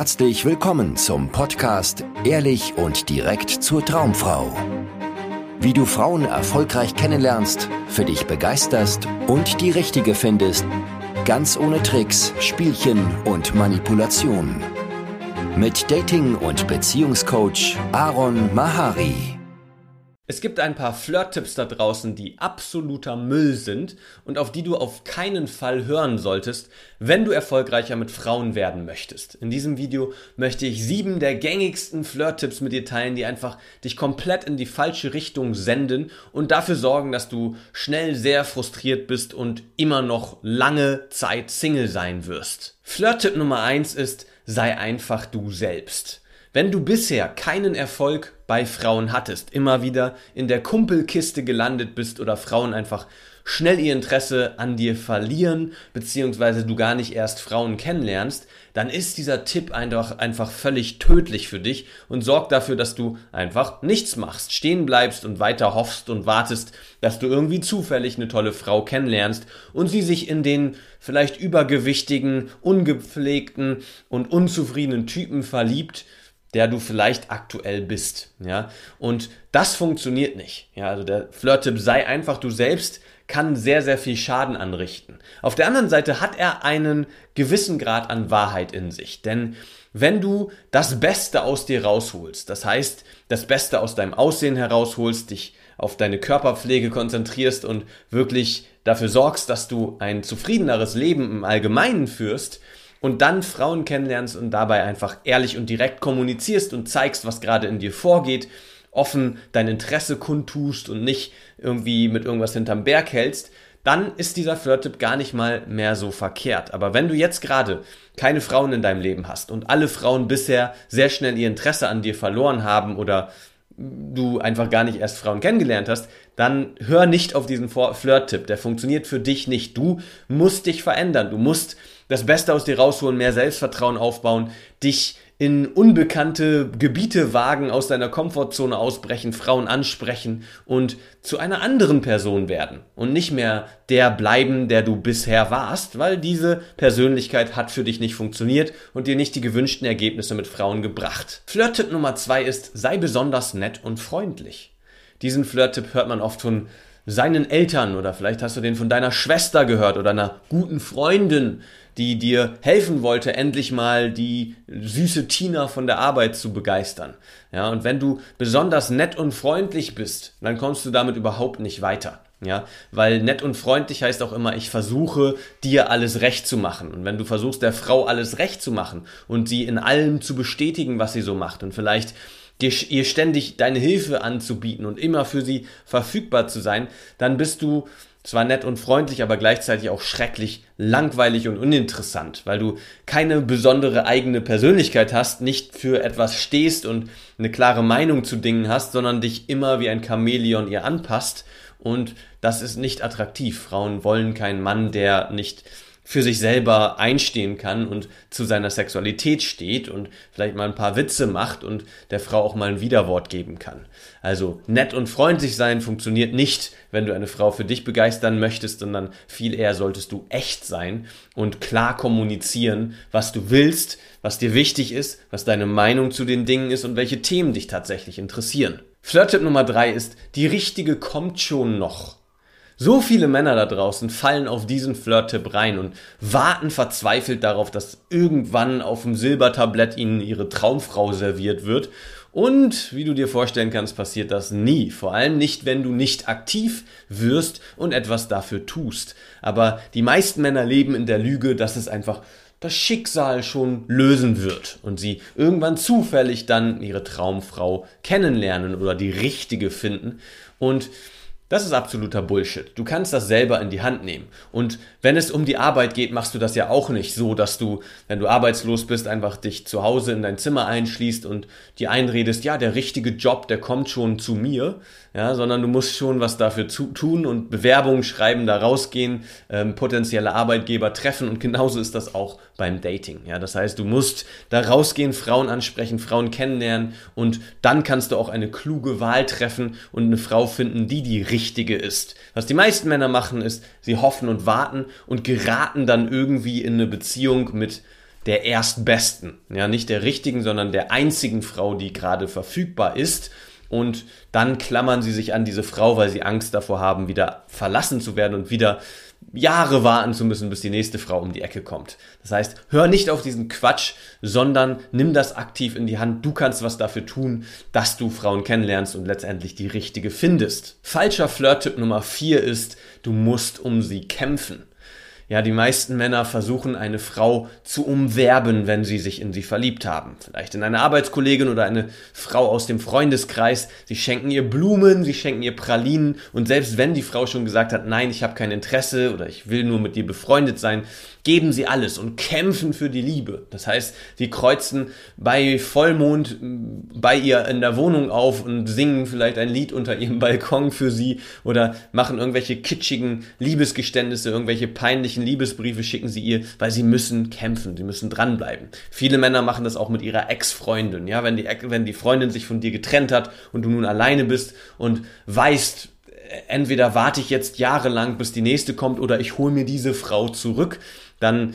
Herzlich willkommen zum Podcast Ehrlich und direkt zur Traumfrau. Wie du Frauen erfolgreich kennenlernst, für dich begeisterst und die richtige findest, ganz ohne Tricks, Spielchen und Manipulation. Mit Dating- und Beziehungscoach Aaron Mahari. Es gibt ein paar Flirt-Tipps da draußen, die absoluter Müll sind und auf die du auf keinen Fall hören solltest, wenn du erfolgreicher mit Frauen werden möchtest. In diesem Video möchte ich sieben der gängigsten Flirt-Tipps mit dir teilen, die einfach dich komplett in die falsche Richtung senden und dafür sorgen, dass du schnell sehr frustriert bist und immer noch lange Zeit Single sein wirst. Flirt-Tipp Nummer eins ist, sei einfach du selbst. Wenn du bisher keinen Erfolg bei Frauen hattest, immer wieder in der Kumpelkiste gelandet bist oder Frauen einfach schnell ihr Interesse an dir verlieren, beziehungsweise du gar nicht erst Frauen kennenlernst, dann ist dieser Tipp einfach, einfach völlig tödlich für dich und sorgt dafür, dass du einfach nichts machst, stehen bleibst und weiter hoffst und wartest, dass du irgendwie zufällig eine tolle Frau kennenlernst und sie sich in den vielleicht übergewichtigen, ungepflegten und unzufriedenen Typen verliebt, der du vielleicht aktuell bist, ja. Und das funktioniert nicht, ja. Also der Flirt-Tipp sei einfach du selbst kann sehr, sehr viel Schaden anrichten. Auf der anderen Seite hat er einen gewissen Grad an Wahrheit in sich, denn wenn du das Beste aus dir rausholst, das heißt, das Beste aus deinem Aussehen herausholst, dich auf deine Körperpflege konzentrierst und wirklich dafür sorgst, dass du ein zufriedeneres Leben im Allgemeinen führst, und dann Frauen kennenlernst und dabei einfach ehrlich und direkt kommunizierst und zeigst, was gerade in dir vorgeht, offen dein Interesse kundtust und nicht irgendwie mit irgendwas hinterm Berg hältst, dann ist dieser Flirt-Tipp gar nicht mal mehr so verkehrt. Aber wenn du jetzt gerade keine Frauen in deinem Leben hast und alle Frauen bisher sehr schnell ihr Interesse an dir verloren haben oder du einfach gar nicht erst Frauen kennengelernt hast, dann hör nicht auf diesen Flirt-Tipp. Der funktioniert für dich nicht. Du musst dich verändern. Du musst das Beste aus dir rausholen, mehr Selbstvertrauen aufbauen, dich in unbekannte Gebiete wagen, aus deiner Komfortzone ausbrechen, Frauen ansprechen und zu einer anderen Person werden und nicht mehr der bleiben, der du bisher warst, weil diese Persönlichkeit hat für dich nicht funktioniert und dir nicht die gewünschten Ergebnisse mit Frauen gebracht. Flirt-Tipp Nummer zwei ist, sei besonders nett und freundlich. Diesen Flirt-Tipp hört man oft von seinen Eltern oder vielleicht hast du den von deiner Schwester gehört oder einer guten Freundin, die dir helfen wollte, endlich mal die süße Tina von der Arbeit zu begeistern. Ja, und wenn du besonders nett und freundlich bist, dann kommst du damit überhaupt nicht weiter. Ja, weil nett und freundlich heißt auch immer, ich versuche dir alles recht zu machen. Und wenn du versuchst, der Frau alles recht zu machen und sie in allem zu bestätigen, was sie so macht und vielleicht dir, ihr ständig deine Hilfe anzubieten und immer für sie verfügbar zu sein, dann bist du zwar nett und freundlich, aber gleichzeitig auch schrecklich langweilig und uninteressant, weil du keine besondere eigene Persönlichkeit hast, nicht für etwas stehst und eine klare Meinung zu Dingen hast, sondern dich immer wie ein Chamäleon ihr anpasst und das ist nicht attraktiv. Frauen wollen keinen Mann, der nicht für sich selber einstehen kann und zu seiner Sexualität steht und vielleicht mal ein paar Witze macht und der Frau auch mal ein Widerwort geben kann. Also nett und freundlich sein funktioniert nicht, wenn du eine Frau für dich begeistern möchtest, sondern viel eher solltest du echt sein und klar kommunizieren, was du willst, was dir wichtig ist, was deine Meinung zu den Dingen ist und welche Themen dich tatsächlich interessieren. Flirt-Tipp Nummer drei ist, die richtige kommt schon noch. So viele Männer da draußen fallen auf diesen Flirt-Tipp rein und warten verzweifelt darauf, dass irgendwann auf dem Silbertablett ihnen ihre Traumfrau serviert wird. Und wie du dir vorstellen kannst, passiert das nie. Vor allem nicht, wenn du nicht aktiv wirst und etwas dafür tust. Aber die meisten Männer leben in der Lüge, dass es einfach das Schicksal schon lösen wird und sie irgendwann zufällig dann ihre Traumfrau kennenlernen oder die richtige finden. Und das ist absoluter Bullshit. Du kannst das selber in die Hand nehmen. Und wenn es um die Arbeit geht, machst du das ja auch nicht so, dass du, wenn du arbeitslos bist, einfach dich zu Hause in dein Zimmer einschließt und dir einredest, ja, der richtige Job, der kommt schon zu mir, ja, sondern du musst schon was dafür zu, tun und Bewerbungen schreiben, da rausgehen, ähm, potenzielle Arbeitgeber treffen und genauso ist das auch beim Dating. Ja, das heißt, du musst da rausgehen, Frauen ansprechen, Frauen kennenlernen und dann kannst du auch eine kluge Wahl treffen und eine Frau finden, die die richtige ist. Was die meisten Männer machen, ist, sie hoffen und warten und geraten dann irgendwie in eine Beziehung mit der erstbesten. Ja, nicht der richtigen, sondern der einzigen Frau, die gerade verfügbar ist. Und dann klammern sie sich an diese Frau, weil sie Angst davor haben, wieder verlassen zu werden und wieder Jahre warten zu müssen, bis die nächste Frau um die Ecke kommt. Das heißt, hör nicht auf diesen Quatsch, sondern nimm das aktiv in die Hand. Du kannst was dafür tun, dass du Frauen kennenlernst und letztendlich die richtige findest. Falscher Flirt-Tipp Nummer vier ist, du musst um sie kämpfen. Ja, die meisten Männer versuchen eine Frau zu umwerben, wenn sie sich in sie verliebt haben. Vielleicht in eine Arbeitskollegin oder eine Frau aus dem Freundeskreis. Sie schenken ihr Blumen, sie schenken ihr Pralinen und selbst wenn die Frau schon gesagt hat, nein, ich habe kein Interesse oder ich will nur mit dir befreundet sein, geben sie alles und kämpfen für die Liebe. Das heißt, sie kreuzen bei Vollmond bei ihr in der Wohnung auf und singen vielleicht ein Lied unter ihrem Balkon für sie oder machen irgendwelche kitschigen Liebesgeständnisse, irgendwelche peinlichen Liebesbriefe schicken sie ihr, weil sie müssen kämpfen, sie müssen dranbleiben. Viele Männer machen das auch mit ihrer Ex-Freundin, ja, wenn die, wenn die Freundin sich von dir getrennt hat und du nun alleine bist und weißt, entweder warte ich jetzt jahrelang, bis die nächste kommt, oder ich hole mir diese Frau zurück, dann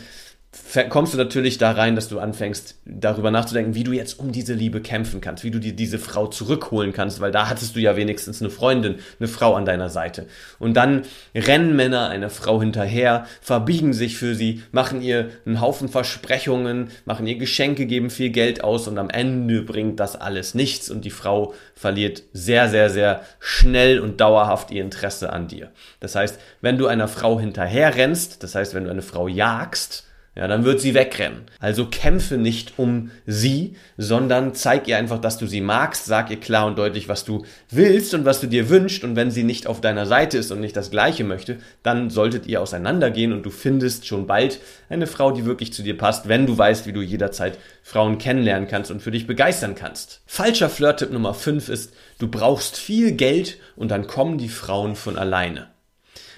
kommst du natürlich da rein, dass du anfängst, darüber nachzudenken, wie du jetzt um diese Liebe kämpfen kannst, wie du dir diese Frau zurückholen kannst, weil da hattest du ja wenigstens eine Freundin, eine Frau an deiner Seite. Und dann rennen Männer einer Frau hinterher, verbiegen sich für sie, machen ihr einen Haufen Versprechungen, machen ihr Geschenke, geben viel Geld aus und am Ende bringt das alles nichts und die Frau verliert sehr, sehr, sehr schnell und dauerhaft ihr Interesse an dir. Das heißt, wenn du einer Frau hinterher rennst, das heißt, wenn du eine Frau jagst, ja, dann wird sie wegrennen. Also kämpfe nicht um sie, sondern zeig ihr einfach, dass du sie magst, sag ihr klar und deutlich, was du willst und was du dir wünschst und wenn sie nicht auf deiner Seite ist und nicht das Gleiche möchte, dann solltet ihr auseinandergehen und du findest schon bald eine Frau, die wirklich zu dir passt, wenn du weißt, wie du jederzeit Frauen kennenlernen kannst und für dich begeistern kannst. Falscher Flirt-Tipp Nummer 5 ist, du brauchst viel Geld und dann kommen die Frauen von alleine.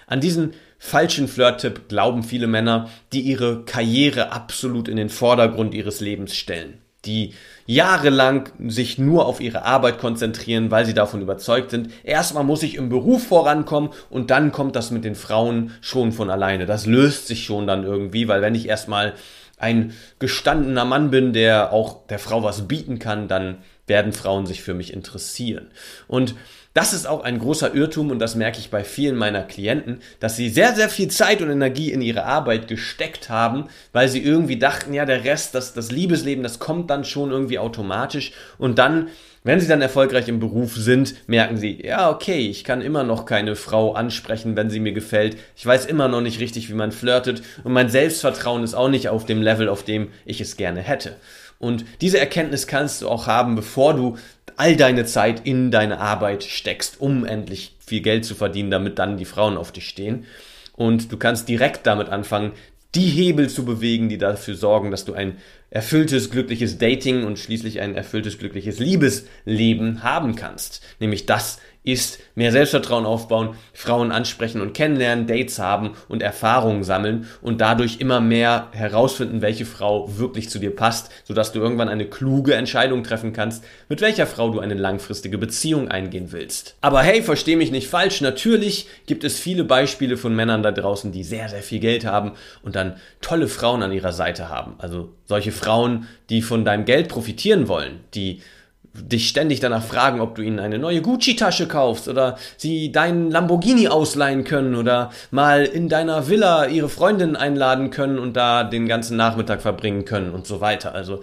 An diesen falschen Flirt-Tipp glauben viele Männer, die ihre Karriere absolut in den Vordergrund ihres Lebens stellen. Die jahrelang sich nur auf ihre Arbeit konzentrieren, weil sie davon überzeugt sind, erstmal muss ich im Beruf vorankommen und dann kommt das mit den Frauen schon von alleine. Das löst sich schon dann irgendwie, weil wenn ich erstmal ein gestandener Mann bin, der auch der Frau was bieten kann, dann werden Frauen sich für mich interessieren. Und das ist auch ein großer Irrtum und das merke ich bei vielen meiner Klienten, dass sie sehr, sehr viel Zeit und Energie in ihre Arbeit gesteckt haben, weil sie irgendwie dachten, ja, der Rest, das, das Liebesleben, das kommt dann schon irgendwie automatisch und dann wenn sie dann erfolgreich im Beruf sind, merken sie, ja, okay, ich kann immer noch keine Frau ansprechen, wenn sie mir gefällt. Ich weiß immer noch nicht richtig, wie man flirtet und mein Selbstvertrauen ist auch nicht auf dem Level, auf dem ich es gerne hätte. Und diese Erkenntnis kannst du auch haben, bevor du all deine Zeit in deine Arbeit steckst, um endlich viel Geld zu verdienen, damit dann die Frauen auf dich stehen. Und du kannst direkt damit anfangen, die Hebel zu bewegen, die dafür sorgen, dass du ein erfülltes, glückliches Dating und schließlich ein erfülltes, glückliches Liebesleben haben kannst. Nämlich das ist mehr Selbstvertrauen aufbauen, Frauen ansprechen und kennenlernen, Dates haben und Erfahrungen sammeln und dadurch immer mehr herausfinden, welche Frau wirklich zu dir passt, sodass du irgendwann eine kluge Entscheidung treffen kannst, mit welcher Frau du eine langfristige Beziehung eingehen willst. Aber hey, versteh mich nicht falsch, natürlich gibt es viele Beispiele von Männern da draußen, die sehr, sehr viel Geld haben und dann tolle Frauen an ihrer Seite haben. Also solche Frauen, die von deinem Geld profitieren wollen, die dich ständig danach fragen, ob du ihnen eine neue Gucci-Tasche kaufst oder sie deinen Lamborghini ausleihen können oder mal in deiner Villa ihre Freundin einladen können und da den ganzen Nachmittag verbringen können und so weiter. Also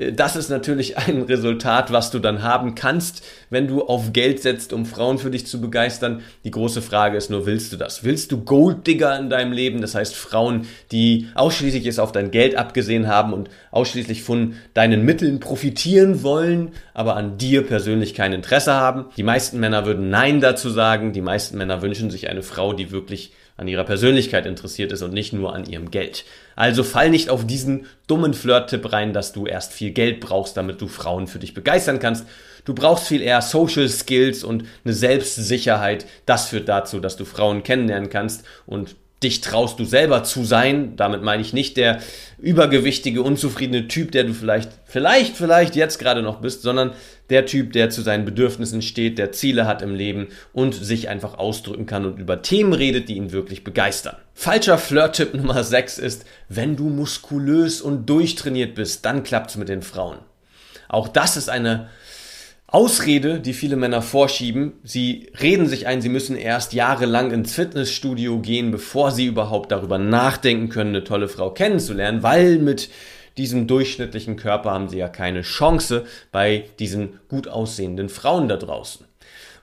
das ist natürlich ein Resultat, was du dann haben kannst, wenn du auf Geld setzt, um Frauen für dich zu begeistern. Die große Frage ist nur, willst du das? Willst du Golddigger in deinem Leben? Das heißt Frauen, die ausschließlich es auf dein Geld abgesehen haben und ausschließlich von deinen Mitteln profitieren wollen, aber an dir persönlich kein Interesse haben. Die meisten Männer würden Nein dazu sagen. Die meisten Männer wünschen sich eine Frau, die wirklich an ihrer Persönlichkeit interessiert ist und nicht nur an ihrem Geld. Also fall nicht auf diesen dummen Flirt-Tipp rein, dass du erst viel Geld brauchst, damit du Frauen für dich begeistern kannst. Du brauchst viel eher Social Skills und eine Selbstsicherheit. Das führt dazu, dass du Frauen kennenlernen kannst und dich traust du selber zu sein. Damit meine ich nicht der übergewichtige, unzufriedene Typ, der du vielleicht, vielleicht, vielleicht jetzt gerade noch bist, sondern der Typ, der zu seinen Bedürfnissen steht, der Ziele hat im Leben und sich einfach ausdrücken kann und über Themen redet, die ihn wirklich begeistern. Falscher Flirt-Tipp Nummer 6 ist, wenn du muskulös und durchtrainiert bist, dann klappt's mit den Frauen. Auch das ist eine Ausrede, die viele Männer vorschieben. Sie reden sich ein, sie müssen erst jahrelang ins Fitnessstudio gehen, bevor sie überhaupt darüber nachdenken können, eine tolle Frau kennenzulernen, weil mit diesem durchschnittlichen Körper haben sie ja keine Chance bei diesen gut aussehenden Frauen da draußen.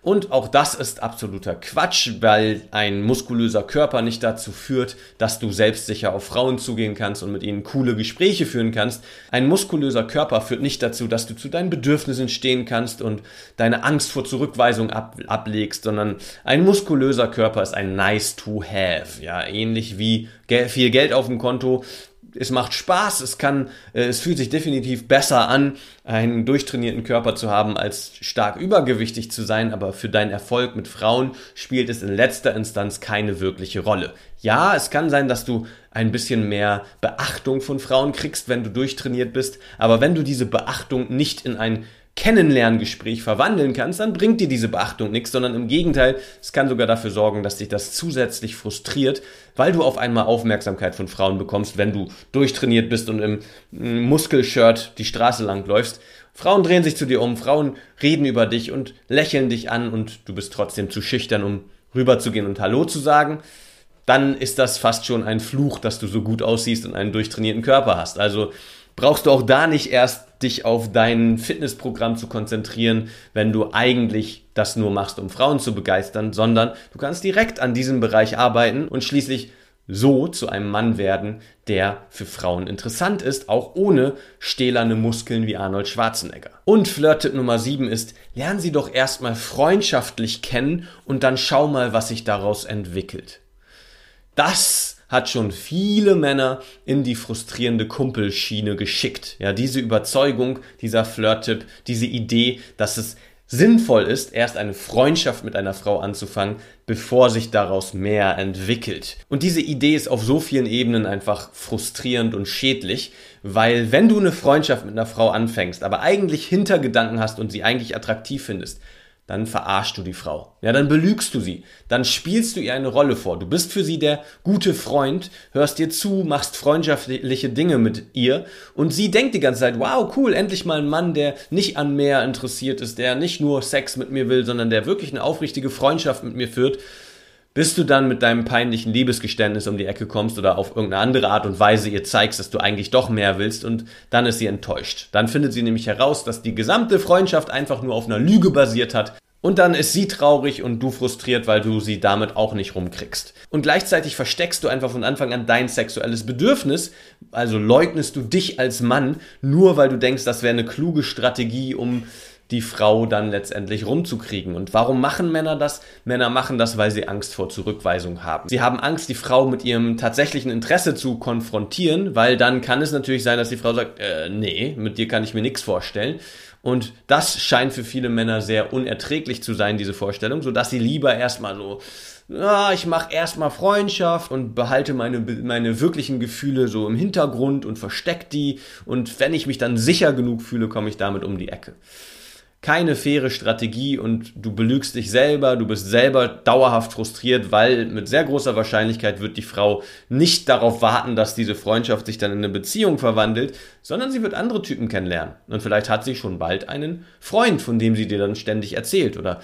Und auch das ist absoluter Quatsch, weil ein muskulöser Körper nicht dazu führt, dass du selbstsicher auf Frauen zugehen kannst und mit ihnen coole Gespräche führen kannst. Ein muskulöser Körper führt nicht dazu, dass du zu deinen Bedürfnissen stehen kannst und deine Angst vor Zurückweisung ab, ablegst, sondern ein muskulöser Körper ist ein nice to have. Ja, ähnlich wie viel Geld auf dem Konto es macht Spaß, es kann, äh, es fühlt sich definitiv besser an, einen durchtrainierten Körper zu haben, als stark übergewichtig zu sein, aber für deinen Erfolg mit Frauen spielt es in letzter Instanz keine wirkliche Rolle. Ja, es kann sein, dass du ein bisschen mehr Beachtung von Frauen kriegst, wenn du durchtrainiert bist, aber wenn du diese Beachtung nicht in ein Kennenlerngespräch verwandeln kannst, dann bringt dir diese Beachtung nichts, sondern im Gegenteil, es kann sogar dafür sorgen, dass dich das zusätzlich frustriert, weil du auf einmal Aufmerksamkeit von Frauen bekommst, wenn du durchtrainiert bist und im Muskelshirt die Straße lang läufst. Frauen drehen sich zu dir um, Frauen reden über dich und lächeln dich an und du bist trotzdem zu schüchtern, um rüberzugehen und Hallo zu sagen. Dann ist das fast schon ein Fluch, dass du so gut aussiehst und einen durchtrainierten Körper hast. Also brauchst du auch da nicht erst dich auf dein Fitnessprogramm zu konzentrieren, wenn du eigentlich das nur machst, um Frauen zu begeistern, sondern du kannst direkt an diesem Bereich arbeiten und schließlich so zu einem Mann werden, der für Frauen interessant ist, auch ohne stählerne Muskeln wie Arnold Schwarzenegger. Und Flirt-Tipp Nummer 7 ist, lernen Sie doch erstmal freundschaftlich kennen und dann schau mal, was sich daraus entwickelt. Das hat schon viele Männer in die frustrierende Kumpelschiene geschickt. Ja, diese Überzeugung, dieser Flirt-Tipp, diese Idee, dass es sinnvoll ist, erst eine Freundschaft mit einer Frau anzufangen, bevor sich daraus mehr entwickelt. Und diese Idee ist auf so vielen Ebenen einfach frustrierend und schädlich, weil wenn du eine Freundschaft mit einer Frau anfängst, aber eigentlich Hintergedanken hast und sie eigentlich attraktiv findest, dann verarschst du die Frau. Ja, dann belügst du sie. Dann spielst du ihr eine Rolle vor. Du bist für sie der gute Freund, hörst ihr zu, machst freundschaftliche Dinge mit ihr und sie denkt die ganze Zeit, wow, cool, endlich mal ein Mann, der nicht an mehr interessiert ist, der nicht nur Sex mit mir will, sondern der wirklich eine aufrichtige Freundschaft mit mir führt bis du dann mit deinem peinlichen Liebesgeständnis um die Ecke kommst oder auf irgendeine andere Art und Weise ihr zeigst, dass du eigentlich doch mehr willst und dann ist sie enttäuscht. Dann findet sie nämlich heraus, dass die gesamte Freundschaft einfach nur auf einer Lüge basiert hat und dann ist sie traurig und du frustriert, weil du sie damit auch nicht rumkriegst. Und gleichzeitig versteckst du einfach von Anfang an dein sexuelles Bedürfnis, also leugnest du dich als Mann, nur weil du denkst, das wäre eine kluge Strategie, um die Frau dann letztendlich rumzukriegen. Und warum machen Männer das? Männer machen das, weil sie Angst vor Zurückweisung haben. Sie haben Angst, die Frau mit ihrem tatsächlichen Interesse zu konfrontieren, weil dann kann es natürlich sein, dass die Frau sagt, äh, nee, mit dir kann ich mir nichts vorstellen. Und das scheint für viele Männer sehr unerträglich zu sein, diese Vorstellung, sodass sie lieber erstmal so ja, ich mache erstmal Freundschaft und behalte meine, meine wirklichen Gefühle so im Hintergrund und versteck die. Und wenn ich mich dann sicher genug fühle, komme ich damit um die Ecke keine faire Strategie und du belügst dich selber, du bist selber dauerhaft frustriert, weil mit sehr großer Wahrscheinlichkeit wird die Frau nicht darauf warten, dass diese Freundschaft sich dann in eine Beziehung verwandelt, sondern sie wird andere Typen kennenlernen. Und vielleicht hat sie schon bald einen Freund, von dem sie dir dann ständig erzählt oder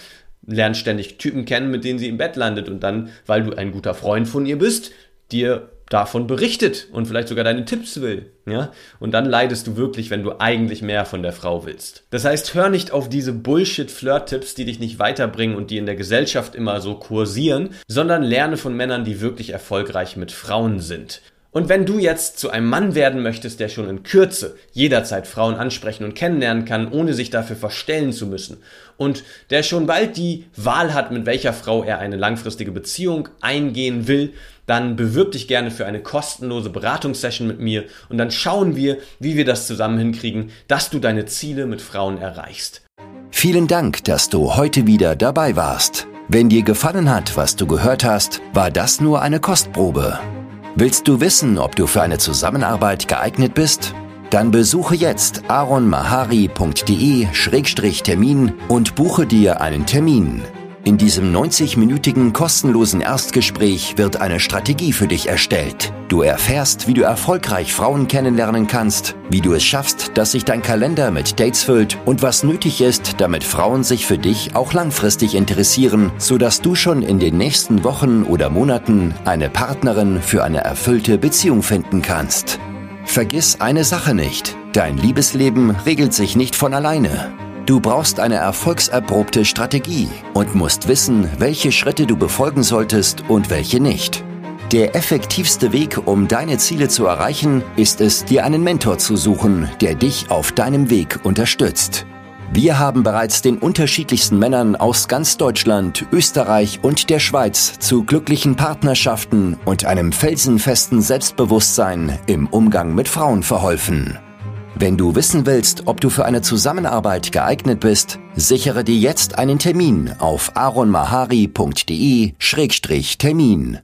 lernt ständig Typen kennen, mit denen sie im Bett landet und dann, weil du ein guter Freund von ihr bist, dir davon berichtet und vielleicht sogar deine Tipps will, ja? Und dann leidest du wirklich, wenn du eigentlich mehr von der Frau willst. Das heißt, hör nicht auf diese Bullshit-Flirt-Tipps, die dich nicht weiterbringen und die in der Gesellschaft immer so kursieren, sondern lerne von Männern, die wirklich erfolgreich mit Frauen sind. Und wenn du jetzt zu einem Mann werden möchtest, der schon in Kürze jederzeit Frauen ansprechen und kennenlernen kann, ohne sich dafür verstellen zu müssen, und der schon bald die Wahl hat, mit welcher Frau er eine langfristige Beziehung eingehen will, dann bewirb dich gerne für eine kostenlose Beratungssession mit mir und dann schauen wir, wie wir das zusammen hinkriegen, dass du deine Ziele mit Frauen erreichst. Vielen Dank, dass du heute wieder dabei warst. Wenn dir gefallen hat, was du gehört hast, war das nur eine Kostprobe. Willst du wissen, ob du für eine Zusammenarbeit geeignet bist? Dann besuche jetzt aronmahari.de-termin und buche dir einen Termin. In diesem 90-minütigen kostenlosen Erstgespräch wird eine Strategie für dich erstellt. Du erfährst, wie du erfolgreich Frauen kennenlernen kannst, wie du es schaffst, dass sich dein Kalender mit Dates füllt und was nötig ist, damit Frauen sich für dich auch langfristig interessieren, sodass du schon in den nächsten Wochen oder Monaten eine Partnerin für eine erfüllte Beziehung finden kannst. Vergiss eine Sache nicht. Dein Liebesleben regelt sich nicht von alleine. Du brauchst eine erfolgserprobte Strategie und musst wissen, welche Schritte du befolgen solltest und welche nicht. Der effektivste Weg, um deine Ziele zu erreichen, ist es, dir einen Mentor zu suchen, der dich auf deinem Weg unterstützt. Wir haben bereits den unterschiedlichsten Männern aus ganz Deutschland, Österreich und der Schweiz zu glücklichen Partnerschaften und einem felsenfesten Selbstbewusstsein im Umgang mit Frauen verholfen. Wenn du wissen willst, ob du für eine Zusammenarbeit geeignet bist, sichere dir jetzt einen Termin auf aronmahari.de-termin.